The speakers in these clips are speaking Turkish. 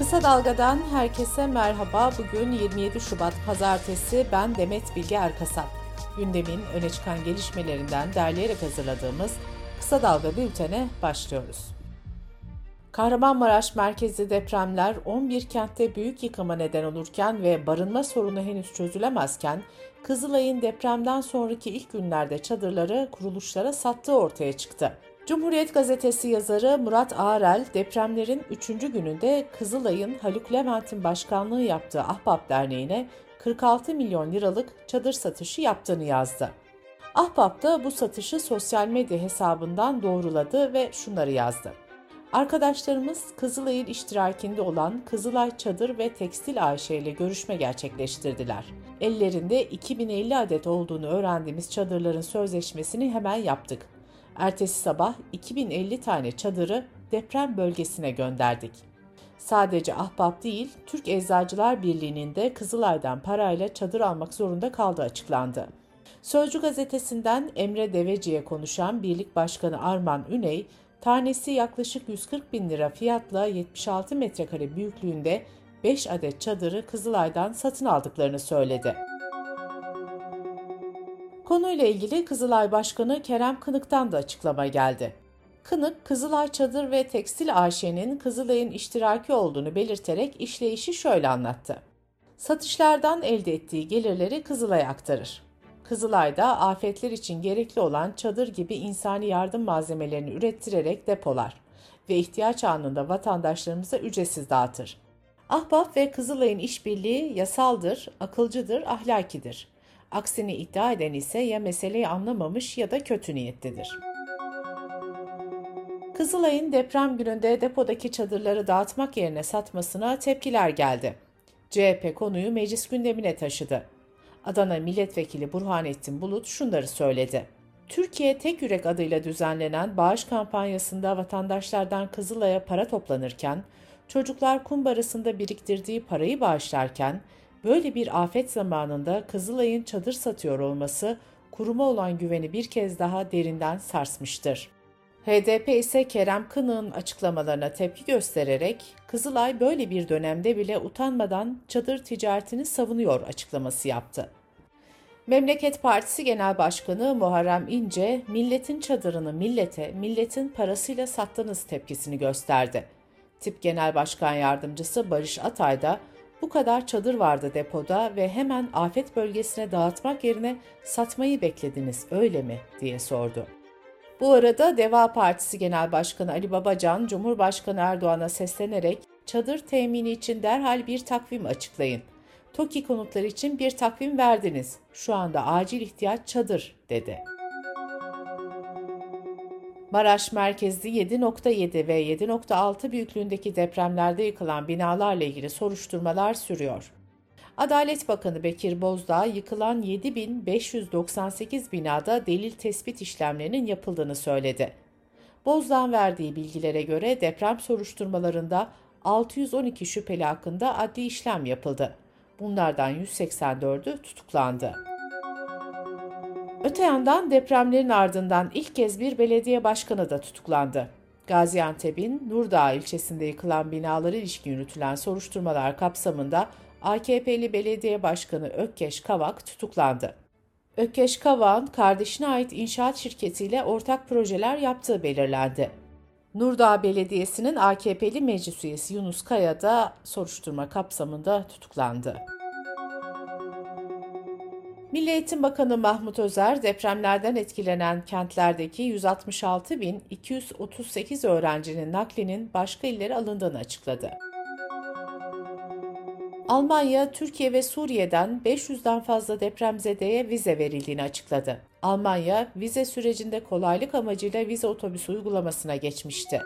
Kısa Dalga'dan herkese merhaba. Bugün 27 Şubat Pazartesi. Ben Demet Bilge Erkasap. Gündemin öne çıkan gelişmelerinden derleyerek hazırladığımız Kısa Dalga bültene başlıyoruz. Kahramanmaraş merkezli depremler 11 kentte büyük yıkıma neden olurken ve barınma sorunu henüz çözülemezken Kızılay'ın depremden sonraki ilk günlerde çadırları kuruluşlara sattığı ortaya çıktı. Cumhuriyet Gazetesi yazarı Murat Ağrel depremlerin 3. gününde Kızılay'ın Haluk Levent'in başkanlığı yaptığı Ahbap Derneği'ne 46 milyon liralık çadır satışı yaptığını yazdı. Ahbap da bu satışı sosyal medya hesabından doğruladı ve şunları yazdı. Arkadaşlarımız Kızılay'ın iştirakinde olan Kızılay Çadır ve Tekstil AŞ ile görüşme gerçekleştirdiler. Ellerinde 2050 adet olduğunu öğrendiğimiz çadırların sözleşmesini hemen yaptık. Ertesi sabah 2050 tane çadırı deprem bölgesine gönderdik. Sadece Ahbap değil, Türk Eczacılar Birliği'nin de Kızılay'dan parayla çadır almak zorunda kaldığı açıklandı. Sözcü gazetesinden Emre Deveci'ye konuşan Birlik Başkanı Arman Üney, tanesi yaklaşık 140 bin lira fiyatla 76 metrekare büyüklüğünde 5 adet çadırı Kızılay'dan satın aldıklarını söyledi. Konuyla ilgili Kızılay Başkanı Kerem Kınık'tan da açıklama geldi. Kınık, Kızılay Çadır ve Tekstil AŞ'nin Kızılay'ın iştiraki olduğunu belirterek işleyişi şöyle anlattı. Satışlardan elde ettiği gelirleri Kızılay'a aktarır. Kızılay'da afetler için gerekli olan çadır gibi insani yardım malzemelerini ürettirerek depolar ve ihtiyaç anında vatandaşlarımıza ücretsiz dağıtır. Ahbap ve Kızılay'ın işbirliği yasaldır, akılcıdır, ahlakidir. Aksini iddia eden ise ya meseleyi anlamamış ya da kötü niyetlidir. Kızılay'ın deprem gününde depodaki çadırları dağıtmak yerine satmasına tepkiler geldi. CHP konuyu meclis gündemine taşıdı. Adana Milletvekili Burhanettin Bulut şunları söyledi. Türkiye Tek Yürek adıyla düzenlenen bağış kampanyasında vatandaşlardan Kızılay'a para toplanırken, çocuklar kumbarasında biriktirdiği parayı bağışlarken, Böyle bir afet zamanında Kızılay'ın çadır satıyor olması kuruma olan güveni bir kez daha derinden sarsmıştır. HDP ise Kerem Kınık'ın açıklamalarına tepki göstererek Kızılay böyle bir dönemde bile utanmadan çadır ticaretini savunuyor açıklaması yaptı. Memleket Partisi Genel Başkanı Muharrem İnce, milletin çadırını millete, milletin parasıyla sattınız tepkisini gösterdi. Tip Genel Başkan Yardımcısı Barış Atay da bu kadar çadır vardı depoda ve hemen afet bölgesine dağıtmak yerine satmayı beklediniz öyle mi diye sordu. Bu arada Deva Partisi Genel Başkanı Ali Babacan, Cumhurbaşkanı Erdoğan'a seslenerek çadır temini için derhal bir takvim açıklayın. TOKİ konutları için bir takvim verdiniz. Şu anda acil ihtiyaç çadır dedi. Maraş merkezli 7.7 ve 7.6 büyüklüğündeki depremlerde yıkılan binalarla ilgili soruşturmalar sürüyor. Adalet Bakanı Bekir Bozdağ yıkılan 7598 binada delil tespit işlemlerinin yapıldığını söyledi. Bozdağ'ın verdiği bilgilere göre deprem soruşturmalarında 612 şüpheli hakkında adli işlem yapıldı. Bunlardan 184'ü tutuklandı. Öte yandan depremlerin ardından ilk kez bir belediye başkanı da tutuklandı. Gaziantep'in Nurdağ ilçesinde yıkılan binalara ilişkin yürütülen soruşturmalar kapsamında AKP'li belediye başkanı Ökkeş Kavak tutuklandı. Ökkeş Kavak'ın kardeşine ait inşaat şirketiyle ortak projeler yaptığı belirlendi. Nurdağ Belediyesi'nin AKP'li meclis üyesi Yunus Kaya da soruşturma kapsamında tutuklandı. Milli Eğitim Bakanı Mahmut Özer, depremlerden etkilenen kentlerdeki 166.238 öğrencinin naklinin başka illere alındığını açıkladı. Almanya, Türkiye ve Suriye'den 500'den fazla depremzedeye vize verildiğini açıkladı. Almanya, vize sürecinde kolaylık amacıyla vize otobüsü uygulamasına geçmişti.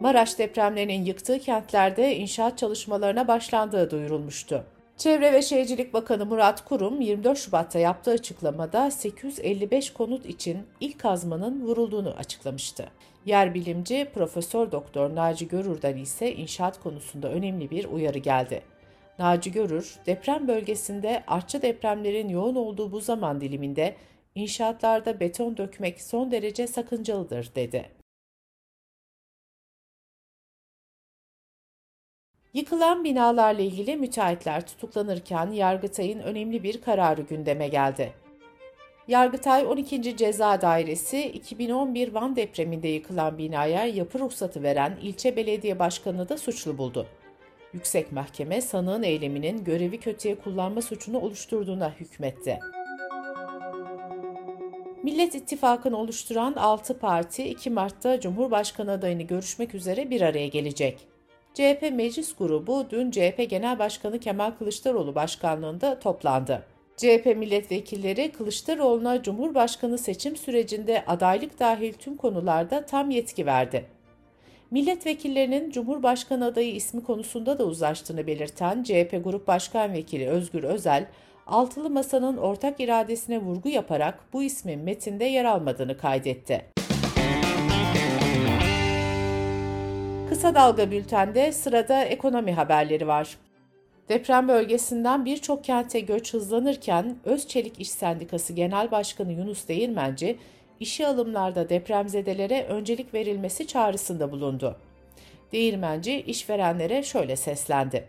Maraş depremlerinin yıktığı kentlerde inşaat çalışmalarına başlandığı duyurulmuştu. Çevre ve Şehircilik Bakanı Murat Kurum 24 Şubat'ta yaptığı açıklamada 855 konut için ilk kazmanın vurulduğunu açıklamıştı. Yer bilimci Profesör Doktor Naci Görür'den ise inşaat konusunda önemli bir uyarı geldi. Naci Görür, deprem bölgesinde artçı depremlerin yoğun olduğu bu zaman diliminde inşaatlarda beton dökmek son derece sakıncalıdır dedi. Yıkılan binalarla ilgili müteahhitler tutuklanırken Yargıtay'ın önemli bir kararı gündeme geldi. Yargıtay 12. Ceza Dairesi 2011 Van depreminde yıkılan binaya yapı ruhsatı veren ilçe belediye başkanını da suçlu buldu. Yüksek Mahkeme sanığın eyleminin görevi kötüye kullanma suçunu oluşturduğuna hükmetti. Millet İttifakı'nı oluşturan 6 parti 2 Mart'ta Cumhurbaşkanı adayını görüşmek üzere bir araya gelecek. CHP Meclis Grubu dün CHP Genel Başkanı Kemal Kılıçdaroğlu başkanlığında toplandı. CHP milletvekilleri Kılıçdaroğlu'na Cumhurbaşkanı seçim sürecinde adaylık dahil tüm konularda tam yetki verdi. Milletvekillerinin Cumhurbaşkanı adayı ismi konusunda da uzlaştığını belirten CHP Grup Başkan Vekili Özgür Özel, Altılı Masa'nın ortak iradesine vurgu yaparak bu ismin metinde yer almadığını kaydetti. Kısa Dalga Bülten'de sırada ekonomi haberleri var. Deprem bölgesinden birçok kente göç hızlanırken Özçelik İş Sendikası Genel Başkanı Yunus Değirmenci, işe alımlarda depremzedelere öncelik verilmesi çağrısında bulundu. Değirmenci işverenlere şöyle seslendi.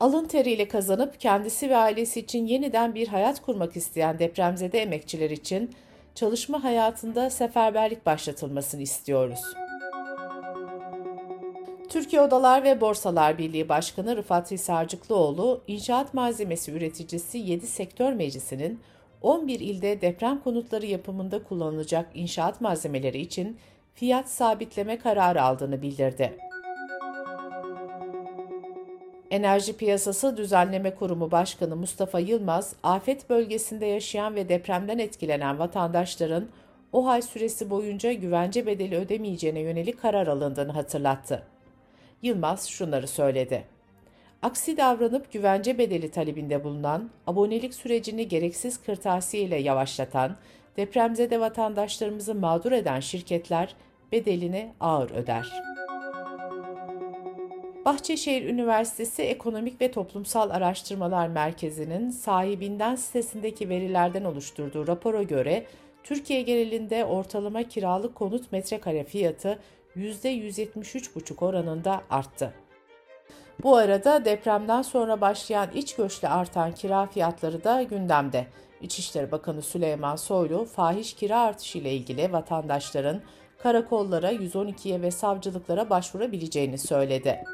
Alın teriyle kazanıp kendisi ve ailesi için yeniden bir hayat kurmak isteyen depremzede emekçiler için çalışma hayatında seferberlik başlatılmasını istiyoruz.'' Türkiye Odalar ve Borsalar Birliği Başkanı Rıfat Hisarcıklıoğlu, inşaat malzemesi üreticisi 7 sektör meclisinin 11 ilde deprem konutları yapımında kullanılacak inşaat malzemeleri için fiyat sabitleme kararı aldığını bildirdi. Enerji Piyasası Düzenleme Kurumu Başkanı Mustafa Yılmaz, afet bölgesinde yaşayan ve depremden etkilenen vatandaşların o süresi boyunca güvence bedeli ödemeyeceğine yönelik karar alındığını hatırlattı. Yılmaz şunları söyledi. Aksi davranıp güvence bedeli talebinde bulunan, abonelik sürecini gereksiz kırtasiye ile yavaşlatan, depremzede vatandaşlarımızı mağdur eden şirketler bedelini ağır öder. Bahçeşehir Üniversitesi Ekonomik ve Toplumsal Araştırmalar Merkezi'nin sahibinden sitesindeki verilerden oluşturduğu rapora göre Türkiye genelinde ortalama kiralık konut metrekare fiyatı %173,5 oranında arttı. Bu arada depremden sonra başlayan iç göçle artan kira fiyatları da gündemde. İçişleri Bakanı Süleyman Soylu, fahiş kira artışı ile ilgili vatandaşların karakollara, 112'ye ve savcılıklara başvurabileceğini söyledi.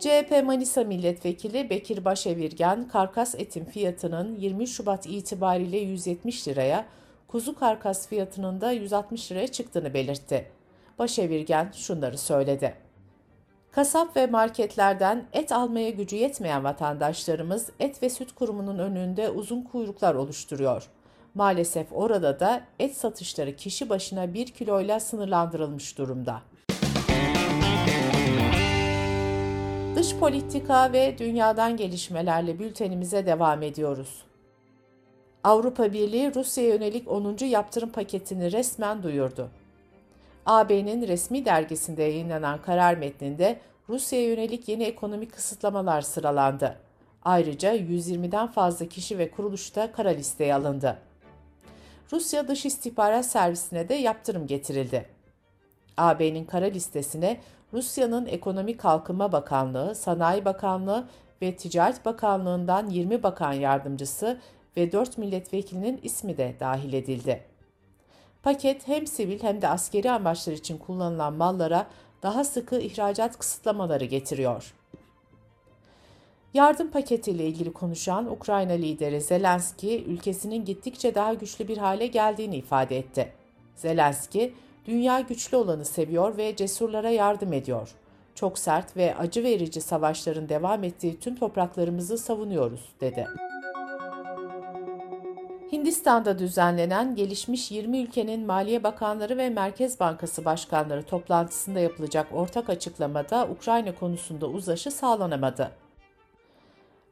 CHP Manisa Milletvekili Bekir Başevirgen, karkas etin fiyatının 20 Şubat itibariyle 170 liraya, kuzu karkas fiyatının da 160 liraya çıktığını belirtti. Başevirgen şunları söyledi. Kasap ve marketlerden et almaya gücü yetmeyen vatandaşlarımız et ve süt kurumunun önünde uzun kuyruklar oluşturuyor. Maalesef orada da et satışları kişi başına 1 kiloyla sınırlandırılmış durumda. Dış politika ve dünyadan gelişmelerle bültenimize devam ediyoruz. Avrupa Birliği Rusya'ya yönelik 10. yaptırım paketini resmen duyurdu. AB'nin resmi dergisinde yayınlanan karar metninde Rusya'ya yönelik yeni ekonomik kısıtlamalar sıralandı. Ayrıca 120'den fazla kişi ve kuruluşta kara listeye alındı. Rusya Dış İstihbarat Servisi'ne de yaptırım getirildi. AB'nin kara listesine Rusya'nın Ekonomik Kalkınma Bakanlığı, Sanayi Bakanlığı ve Ticaret Bakanlığı'ndan 20 bakan yardımcısı ve 4 milletvekilinin ismi de dahil edildi. Paket hem sivil hem de askeri amaçlar için kullanılan mallara daha sıkı ihracat kısıtlamaları getiriyor. Yardım paketiyle ilgili konuşan Ukrayna lideri Zelenski, ülkesinin gittikçe daha güçlü bir hale geldiğini ifade etti. Zelenski, dünya güçlü olanı seviyor ve cesurlara yardım ediyor. Çok sert ve acı verici savaşların devam ettiği tüm topraklarımızı savunuyoruz, dedi. Hindistan'da düzenlenen gelişmiş 20 ülkenin Maliye Bakanları ve Merkez Bankası Başkanları toplantısında yapılacak ortak açıklamada Ukrayna konusunda uzlaşı sağlanamadı.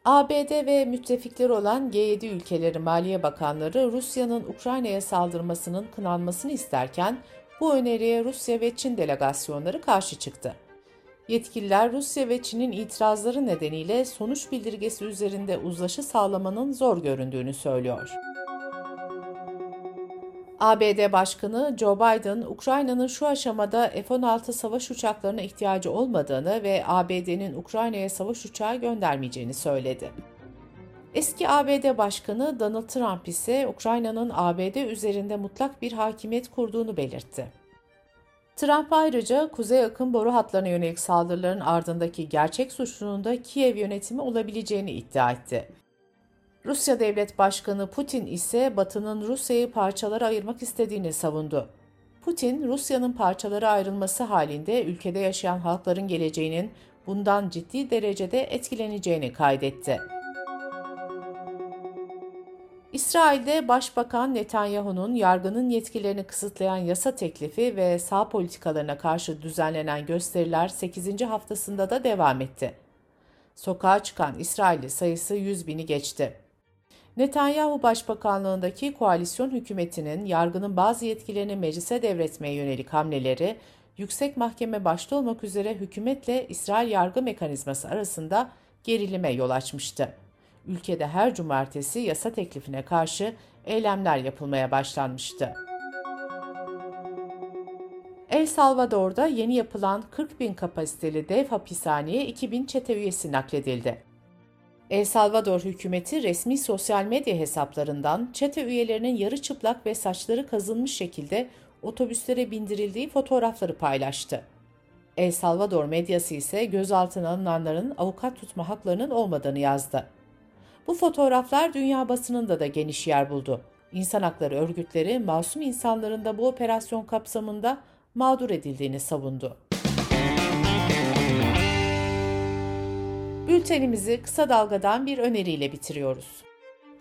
ABD ve müttefikleri olan G7 ülkeleri Maliye Bakanları Rusya'nın Ukrayna'ya saldırmasının kınanmasını isterken bu öneriye Rusya ve Çin delegasyonları karşı çıktı. Yetkililer Rusya ve Çin'in itirazları nedeniyle sonuç bildirgesi üzerinde uzlaşı sağlamanın zor göründüğünü söylüyor. ABD Başkanı Joe Biden, Ukrayna'nın şu aşamada F-16 savaş uçaklarına ihtiyacı olmadığını ve ABD'nin Ukrayna'ya savaş uçağı göndermeyeceğini söyledi. Eski ABD Başkanı Donald Trump ise Ukrayna'nın ABD üzerinde mutlak bir hakimiyet kurduğunu belirtti. Trump ayrıca kuzey akım boru hatlarına yönelik saldırıların ardındaki gerçek suçlunun da Kiev yönetimi olabileceğini iddia etti. Rusya Devlet Başkanı Putin ise Batı'nın Rusya'yı parçalara ayırmak istediğini savundu. Putin, Rusya'nın parçalara ayrılması halinde ülkede yaşayan halkların geleceğinin bundan ciddi derecede etkileneceğini kaydetti. İsrail'de Başbakan Netanyahu'nun yargının yetkilerini kısıtlayan yasa teklifi ve sağ politikalarına karşı düzenlenen gösteriler 8. haftasında da devam etti. Sokağa çıkan İsrailli sayısı 100 bini geçti. Netanyahu Başbakanlığındaki koalisyon hükümetinin yargının bazı yetkilerini meclise devretmeye yönelik hamleleri, yüksek mahkeme başta olmak üzere hükümetle İsrail yargı mekanizması arasında gerilime yol açmıştı ülkede her cumartesi yasa teklifine karşı eylemler yapılmaya başlanmıştı. El Salvador'da yeni yapılan 40 bin kapasiteli dev hapishaneye 2000 çete üyesi nakledildi. El Salvador hükümeti resmi sosyal medya hesaplarından çete üyelerinin yarı çıplak ve saçları kazınmış şekilde otobüslere bindirildiği fotoğrafları paylaştı. El Salvador medyası ise gözaltına alınanların avukat tutma haklarının olmadığını yazdı. Bu fotoğraflar dünya basınında da geniş yer buldu. İnsan hakları örgütleri masum insanların da bu operasyon kapsamında mağdur edildiğini savundu. Bültenimizi kısa dalgadan bir öneriyle bitiriyoruz.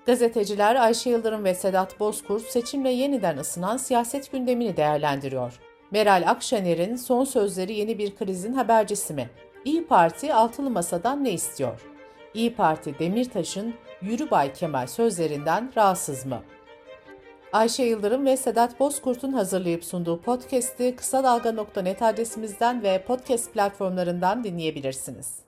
Gazeteciler Ayşe Yıldırım ve Sedat Bozkurt seçimle yeniden ısınan siyaset gündemini değerlendiriyor. Meral Akşener'in son sözleri yeni bir krizin habercisi mi? İyi Parti altılı masadan ne istiyor? İyi Parti Demirtaş'ın Yürü Bay Kemal sözlerinden rahatsız mı? Ayşe Yıldırım ve Sedat Bozkurt'un hazırlayıp sunduğu podcast'i kısa dalga.net adresimizden ve podcast platformlarından dinleyebilirsiniz.